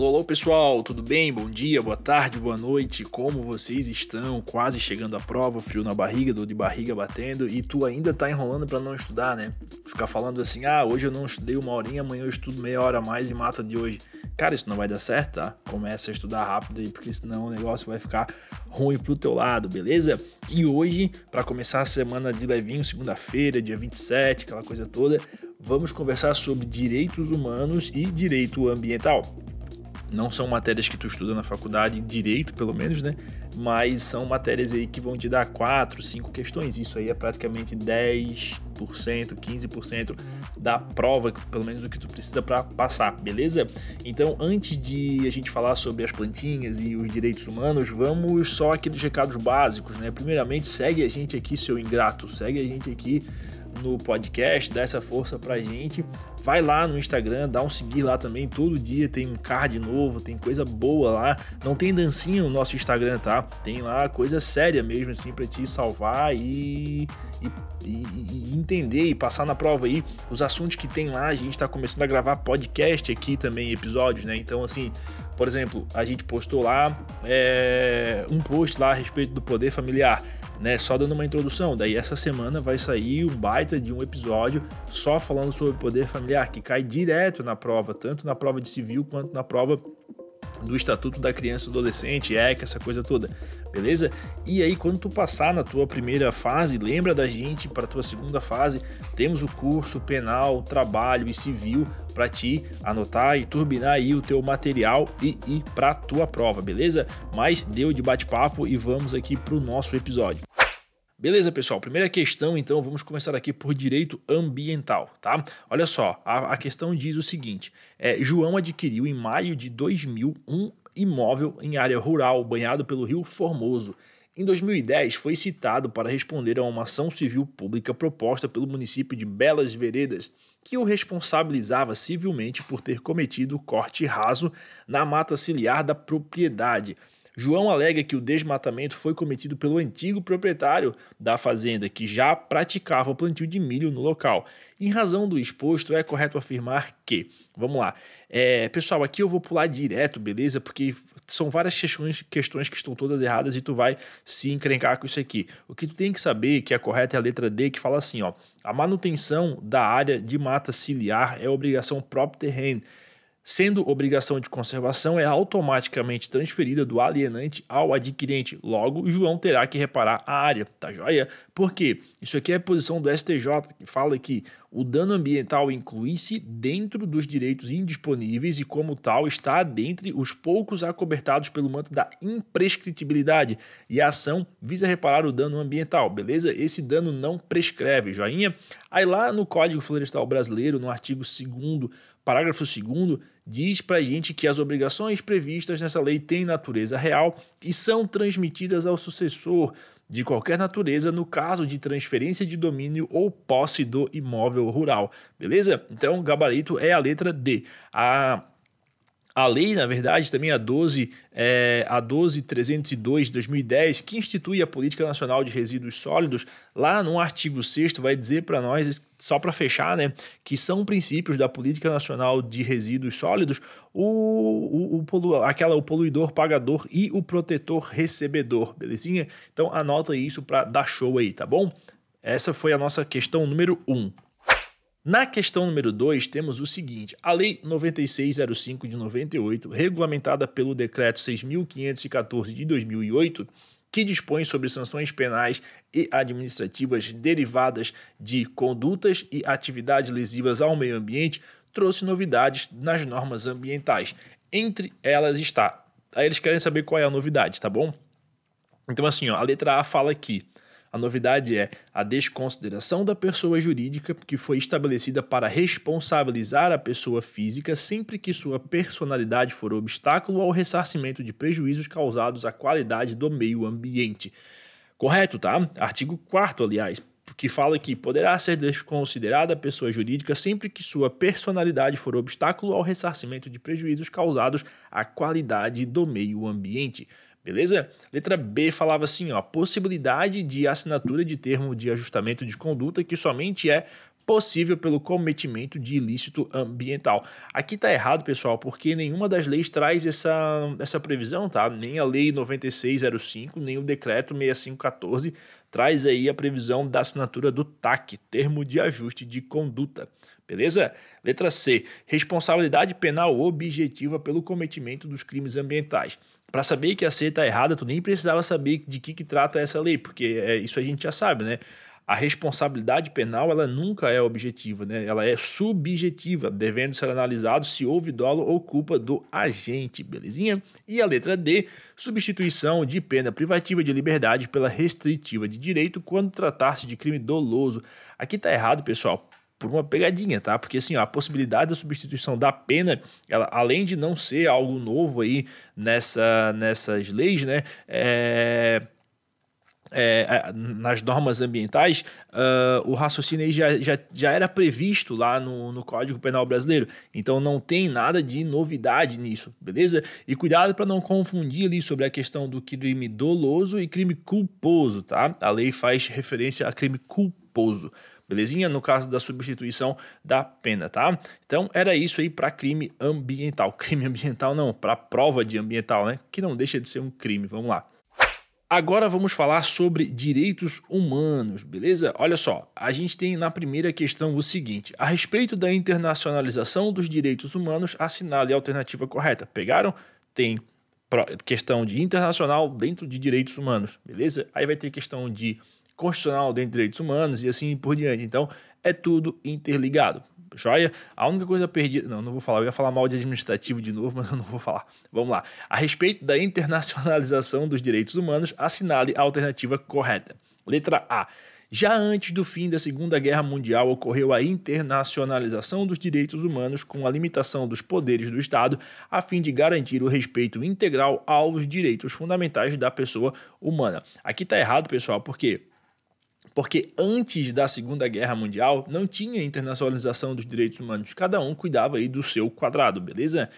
Alô, alô pessoal, tudo bem? Bom dia, boa tarde, boa noite. Como vocês estão? Quase chegando à prova, frio na barriga, dor de barriga batendo e tu ainda tá enrolando para não estudar, né? Ficar falando assim: "Ah, hoje eu não estudei uma horinha, amanhã eu estudo meia hora a mais e mata de hoje". Cara, isso não vai dar certo, tá? Começa a estudar rápido aí, porque senão o negócio vai ficar ruim pro teu lado, beleza? E hoje, para começar a semana de levinho, segunda-feira, dia 27, aquela coisa toda, vamos conversar sobre direitos humanos e direito ambiental não são matérias que tu estuda na faculdade, direito pelo menos, né? Mas são matérias aí que vão te dar 4, 5 questões. Isso aí é praticamente 10%, 15% da prova, pelo menos do que tu precisa para passar, beleza? Então, antes de a gente falar sobre as plantinhas e os direitos humanos, vamos só aqueles recados básicos, né? Primeiramente, segue a gente aqui, seu ingrato. Segue a gente aqui no podcast, dá essa força pra gente. Vai lá no Instagram, dá um seguir lá também. Todo dia tem um card novo, tem coisa boa lá. Não tem dancinha no nosso Instagram, tá? Tem lá coisa séria mesmo, assim, pra te salvar e, e, e, entender e passar na prova aí os assuntos que tem lá. A gente tá começando a gravar podcast aqui também, episódios, né? Então, assim, por exemplo, a gente postou lá é, um post lá a respeito do poder familiar né? Só dando uma introdução. Daí essa semana vai sair um baita de um episódio só falando sobre poder familiar, que cai direto na prova, tanto na prova de civil quanto na prova do Estatuto da Criança e Adolescente, ECA, essa coisa toda, beleza? E aí, quando tu passar na tua primeira fase, lembra da gente para tua segunda fase, temos o curso penal, trabalho e civil para ti anotar e turbinar aí o teu material e ir para tua prova, beleza? Mas deu de bate-papo e vamos aqui para o nosso episódio. Beleza, pessoal. Primeira questão, então, vamos começar aqui por direito ambiental, tá? Olha só, a, a questão diz o seguinte: é, João adquiriu em maio de 2000 um imóvel em área rural banhado pelo Rio Formoso. Em 2010, foi citado para responder a uma ação civil pública proposta pelo município de Belas Veredas, que o responsabilizava civilmente por ter cometido corte raso na mata ciliar da propriedade. João alega que o desmatamento foi cometido pelo antigo proprietário da fazenda, que já praticava o plantio de milho no local. Em razão do exposto, é correto afirmar que. Vamos lá. É, pessoal, aqui eu vou pular direto, beleza? Porque são várias questões, questões que estão todas erradas e tu vai se encrencar com isso aqui. O que tu tem que saber que a correta é a letra D, que fala assim: ó, a manutenção da área de mata ciliar é obrigação próprio terreno sendo obrigação de conservação, é automaticamente transferida do alienante ao adquirente. Logo, João terá que reparar a área, tá joia? Porque isso aqui é a posição do STJ, que fala que o dano ambiental inclui-se dentro dos direitos indisponíveis e, como tal, está dentre os poucos acobertados pelo manto da imprescritibilidade. E a ação visa reparar o dano ambiental, beleza? Esse dano não prescreve, joinha? Aí lá no Código Florestal Brasileiro, no artigo 2 parágrafo 2 diz para a gente que as obrigações previstas nessa lei têm natureza real e são transmitidas ao sucessor de qualquer natureza no caso de transferência de domínio ou posse do imóvel rural. Beleza? Então, gabarito é a letra D. A a lei, na verdade, também a 12, é, a 12302 de 2010, que institui a Política Nacional de Resíduos Sólidos, lá no artigo 6 vai dizer para nós, só para fechar, né, que são princípios da Política Nacional de Resíduos Sólidos o, o, o, polu, aquela, o poluidor pagador e o protetor recebedor, belezinha? Então anota isso para dar show aí, tá bom? Essa foi a nossa questão número 1. Um. Na questão número 2, temos o seguinte: a Lei 9605 de 98, regulamentada pelo Decreto 6514 de 2008, que dispõe sobre sanções penais e administrativas derivadas de condutas e atividades lesivas ao meio ambiente, trouxe novidades nas normas ambientais. Entre elas está. Aí eles querem saber qual é a novidade, tá bom? Então, assim, ó, a letra A fala aqui a novidade é a desconsideração da pessoa jurídica que foi estabelecida para responsabilizar a pessoa física sempre que sua personalidade for obstáculo ao ressarcimento de prejuízos causados à qualidade do meio ambiente. Correto, tá? Artigo 4 aliás, que fala que poderá ser desconsiderada a pessoa jurídica sempre que sua personalidade for obstáculo ao ressarcimento de prejuízos causados à qualidade do meio ambiente. Beleza? Letra B falava assim, ó, possibilidade de assinatura de termo de ajustamento de conduta que somente é possível pelo cometimento de ilícito ambiental. Aqui está errado, pessoal, porque nenhuma das leis traz essa, essa previsão, tá? Nem a lei 9605, nem o decreto 6514 traz aí a previsão da assinatura do TAC, termo de ajuste de conduta. Beleza? Letra C. Responsabilidade penal objetiva pelo cometimento dos crimes ambientais. Para saber que a C está errada, tu nem precisava saber de que, que trata essa lei, porque é, isso a gente já sabe, né? a responsabilidade penal ela nunca é objetiva, né? ela é subjetiva, devendo ser analisado se houve dolo ou culpa do agente, belezinha? E a letra D, substituição de pena privativa de liberdade pela restritiva de direito quando tratar-se de crime doloso. Aqui está errado, pessoal, por uma pegadinha, tá? Porque assim, ó, a possibilidade da substituição da pena, ela, além de não ser algo novo aí nessa, nessas leis, né? É é, nas normas ambientais, uh, o raciocínio já, já, já era previsto lá no, no Código Penal Brasileiro. Então não tem nada de novidade nisso, beleza? E cuidado para não confundir ali sobre a questão do crime doloso e crime culposo, tá? A lei faz referência a crime culposo. Belezinha? No caso da substituição da pena, tá? Então era isso aí para crime ambiental. Crime ambiental não, para prova de ambiental, né? Que não deixa de ser um crime. Vamos lá. Agora vamos falar sobre direitos humanos, beleza? Olha só, a gente tem na primeira questão o seguinte: a respeito da internacionalização dos direitos humanos, assinale a alternativa correta. Pegaram? Tem questão de internacional dentro de direitos humanos, beleza? Aí vai ter questão de constitucional dentro de direitos humanos e assim por diante. Então, é tudo interligado joia? A única coisa perdida. Não, não vou falar. Eu ia falar mal de administrativo de novo, mas eu não vou falar. Vamos lá. A respeito da internacionalização dos direitos humanos, assinale a alternativa correta. Letra A. Já antes do fim da Segunda Guerra Mundial, ocorreu a internacionalização dos direitos humanos com a limitação dos poderes do Estado, a fim de garantir o respeito integral aos direitos fundamentais da pessoa humana. Aqui está errado, pessoal, porque porque antes da Segunda Guerra Mundial não tinha internacionalização dos direitos humanos, cada um cuidava aí do seu quadrado, beleza?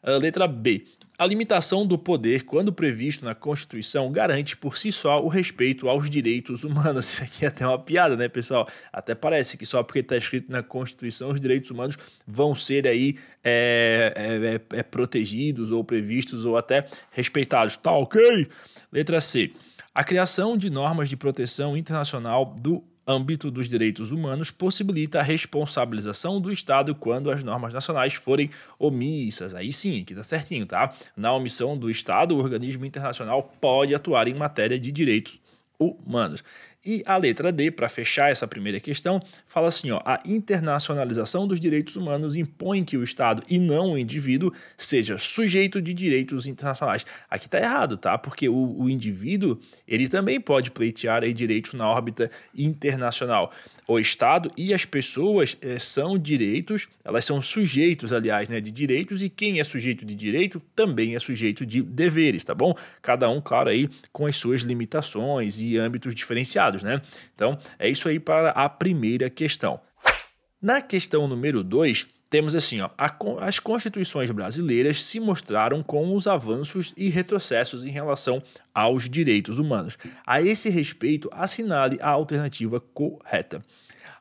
Uh, letra B. A limitação do poder, quando previsto na Constituição, garante por si só o respeito aos direitos humanos. Isso aqui é até uma piada, né, pessoal? Até parece que só porque está escrito na Constituição os direitos humanos vão ser aí é, é, é, protegidos ou previstos ou até respeitados. Tá ok? Letra C. A criação de normas de proteção internacional do âmbito dos direitos humanos possibilita a responsabilização do Estado quando as normas nacionais forem omissas. Aí sim, aqui tá certinho, tá? Na omissão do Estado, o organismo internacional pode atuar em matéria de direitos humanos. E a letra D, para fechar essa primeira questão, fala assim: ó, a internacionalização dos direitos humanos impõe que o Estado e não o indivíduo seja sujeito de direitos internacionais. Aqui está errado, tá? Porque o, o indivíduo ele também pode pleitear aí direitos na órbita internacional o Estado e as pessoas é, são direitos, elas são sujeitos, aliás, né, de direitos, e quem é sujeito de direito também é sujeito de deveres, tá bom? Cada um, claro, aí com as suas limitações e âmbitos diferenciados, né? Então, é isso aí para a primeira questão. Na questão número 2, temos assim, ó, a, as constituições brasileiras se mostraram com os avanços e retrocessos em relação aos direitos humanos. A esse respeito, assinale a alternativa correta.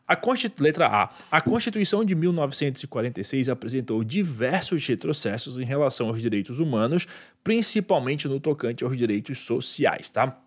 A letra A. A Constituição de 1946 apresentou diversos retrocessos em relação aos direitos humanos, principalmente no tocante aos direitos sociais, tá?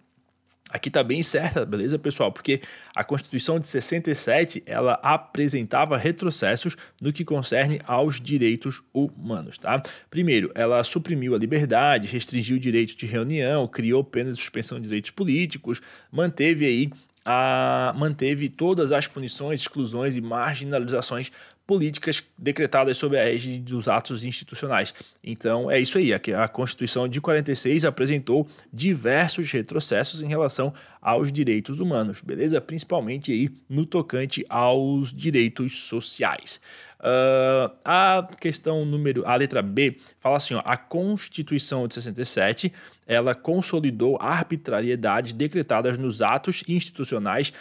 Aqui tá bem certa, beleza, pessoal? Porque a Constituição de 67, ela apresentava retrocessos no que concerne aos direitos humanos, tá? Primeiro, ela suprimiu a liberdade, restringiu o direito de reunião, criou pena de suspensão de direitos políticos, manteve aí a, manteve todas as punições, exclusões e marginalizações políticas decretadas sob a égide dos atos institucionais. Então é isso aí, a Constituição de 46 apresentou diversos retrocessos em relação aos direitos humanos, beleza? Principalmente aí no tocante aos direitos sociais. Uh, a questão número, a letra B, fala assim: ó, a Constituição de 67 ela consolidou arbitrariedades decretadas nos atos institucionais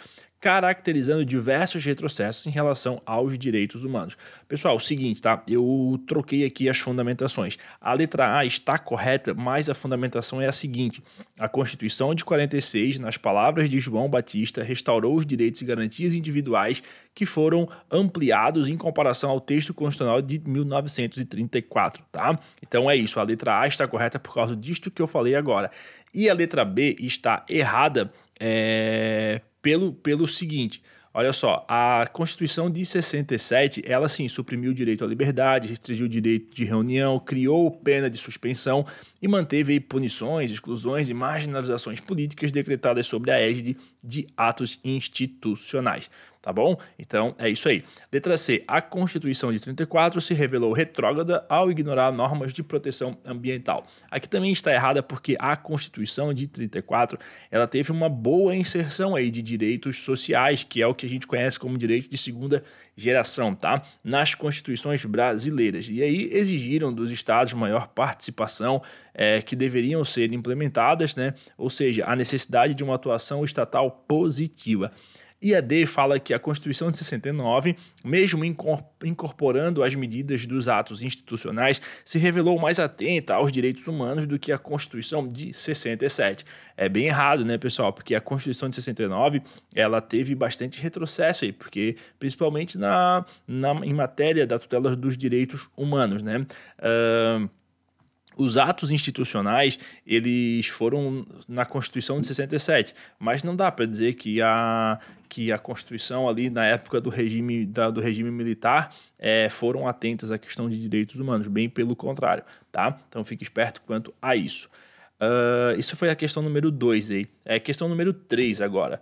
caracterizando diversos retrocessos em relação aos direitos humanos. Pessoal, o seguinte, tá? Eu troquei aqui as fundamentações. A letra A está correta, mas a fundamentação é a seguinte: a Constituição de 46, nas palavras de João Batista, restaurou os direitos e garantias individuais que foram ampliados em comparação ao texto constitucional de 1934, tá? Então é isso, a letra A está correta por causa disto que eu falei agora. E a letra B está errada é, pelo, pelo seguinte. Olha só, a Constituição de 67, ela sim suprimiu o direito à liberdade, restringiu o direito de reunião, criou pena de suspensão e manteve punições, exclusões e marginalizações políticas decretadas sobre a égide de atos institucionais tá bom? Então é isso aí. Letra C. A Constituição de 34 se revelou retrógrada ao ignorar normas de proteção ambiental. Aqui também está errada porque a Constituição de 34 ela teve uma boa inserção aí de direitos sociais, que é o que a gente conhece como direito de segunda geração, tá? Nas constituições brasileiras. E aí exigiram dos estados maior participação é, que deveriam ser implementadas, né? Ou seja, a necessidade de uma atuação estatal positiva. E a D fala que a Constituição de 69, mesmo incorporando as medidas dos atos institucionais, se revelou mais atenta aos direitos humanos do que a Constituição de 67. É bem errado, né, pessoal? Porque a Constituição de 69 ela teve bastante retrocesso aí, porque principalmente na, na em matéria da tutela dos direitos humanos, né? Uh, os atos institucionais eles foram na Constituição de 67, mas não dá para dizer que a, que a Constituição ali na época do regime, da, do regime militar é, foram atentas à questão de direitos humanos, bem pelo contrário, tá? Então fique esperto quanto a isso. Uh, isso foi a questão número 2 aí. É questão número 3 agora.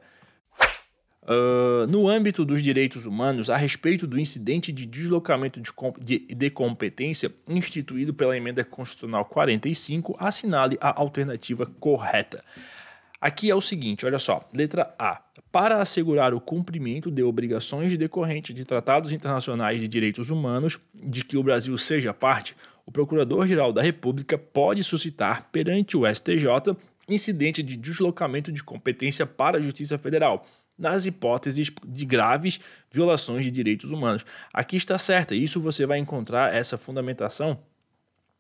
Uh, no âmbito dos direitos humanos, a respeito do incidente de deslocamento de, de, de, competência instituído pela emenda constitucional 45, assinale a alternativa correta. Aqui é o seguinte, olha só, letra A. Para assegurar o cumprimento de obrigações decorrentes de tratados internacionais de direitos humanos de que o Brasil seja parte, o Procurador-Geral da República pode suscitar perante o STJ incidente de deslocamento de competência para a Justiça Federal nas hipóteses de graves violações de direitos humanos. Aqui está certa, isso você vai encontrar essa fundamentação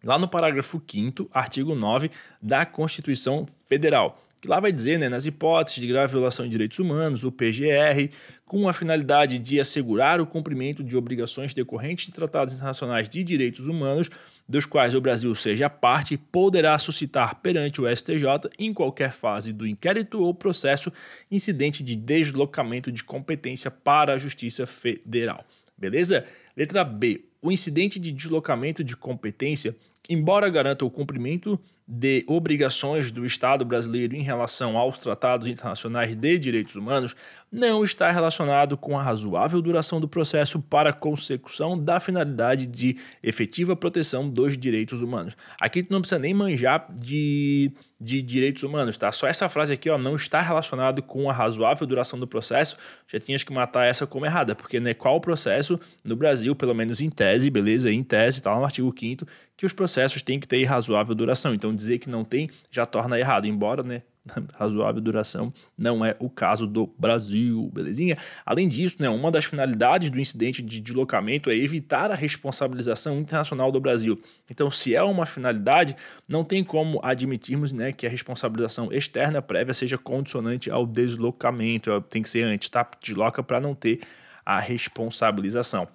lá no parágrafo 5 artigo 9 da Constituição Federal que lá vai dizer, né, nas hipóteses de grave violação de direitos humanos, o PGR, com a finalidade de assegurar o cumprimento de obrigações decorrentes de tratados internacionais de direitos humanos, dos quais o Brasil seja parte, poderá suscitar perante o STJ, em qualquer fase do inquérito ou processo, incidente de deslocamento de competência para a Justiça Federal. Beleza? Letra B. O incidente de deslocamento de competência, embora garanta o cumprimento de obrigações do Estado brasileiro em relação aos tratados internacionais de direitos humanos não está relacionado com a razoável duração do processo para consecução da finalidade de efetiva proteção dos direitos humanos. Aqui tu não precisa nem manjar de, de direitos humanos, tá? Só essa frase aqui, ó, não está relacionado com a razoável duração do processo. Já tinhas que matar essa como errada, porque né, qual processo no Brasil, pelo menos em tese, beleza? Em tese, tá lá no artigo 5 que os processos têm que ter razoável duração. Então dizer que não tem já torna errado, embora, né, razoável duração não é o caso do Brasil, belezinha? Além disso, né, uma das finalidades do incidente de deslocamento é evitar a responsabilização internacional do Brasil. Então, se é uma finalidade, não tem como admitirmos né, que a responsabilização externa prévia seja condicionante ao deslocamento, tem que ser antes, tá? Desloca para não ter a responsabilização.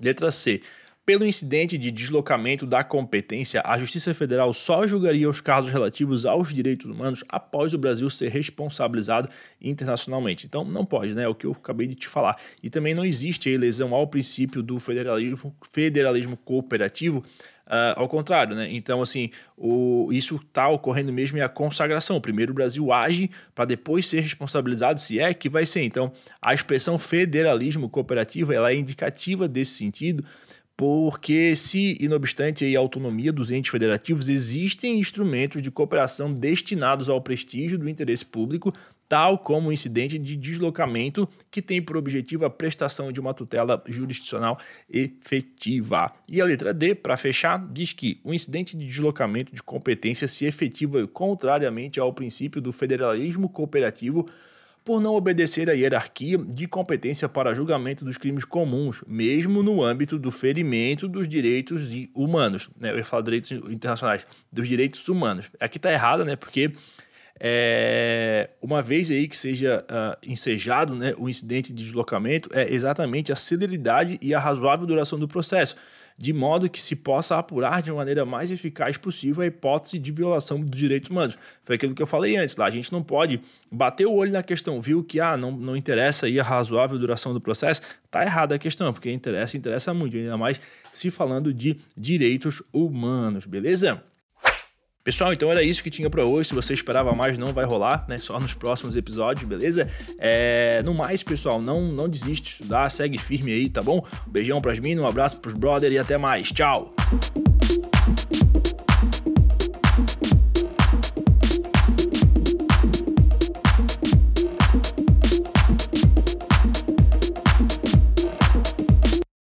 Letra C. Pelo incidente de deslocamento da competência, a Justiça Federal só julgaria os casos relativos aos direitos humanos após o Brasil ser responsabilizado internacionalmente. Então não pode, né? É o que eu acabei de te falar. E também não existe a lesão ao princípio do federalismo, federalismo cooperativo. Uh, ao contrário, né? Então, assim, o, isso está ocorrendo mesmo é a consagração. Primeiro o Brasil age para depois ser responsabilizado, se é que vai ser. Então, a expressão federalismo cooperativo ela é indicativa desse sentido, porque se, e não obstante a autonomia dos entes federativos, existem instrumentos de cooperação destinados ao prestígio do interesse público, tal como o incidente de deslocamento, que tem por objetivo a prestação de uma tutela jurisdicional efetiva. E a letra D, para fechar, diz que o incidente de deslocamento de competência se efetiva contrariamente ao princípio do federalismo cooperativo por não obedecer à hierarquia de competência para julgamento dos crimes comuns, mesmo no âmbito do ferimento dos direitos humanos. Né? Eu ia falar direitos internacionais, dos direitos humanos. Aqui está errado, né? Porque é, uma vez aí que seja uh, ensejado né, o incidente de deslocamento, é exatamente a celeridade e a razoável duração do processo, de modo que se possa apurar de maneira mais eficaz possível a hipótese de violação dos direitos humanos. Foi aquilo que eu falei antes, lá a gente não pode bater o olho na questão, viu que ah, não, não interessa aí a razoável duração do processo, tá errada a questão, porque interessa, interessa muito, ainda mais se falando de direitos humanos, beleza? Pessoal, então era isso que tinha para hoje. Se você esperava mais, não vai rolar, né? Só nos próximos episódios, beleza? É... No mais, pessoal, não, não desiste de estudar, segue firme aí, tá bom? Um beijão pras minas, um abraço pros brother e até mais. Tchau!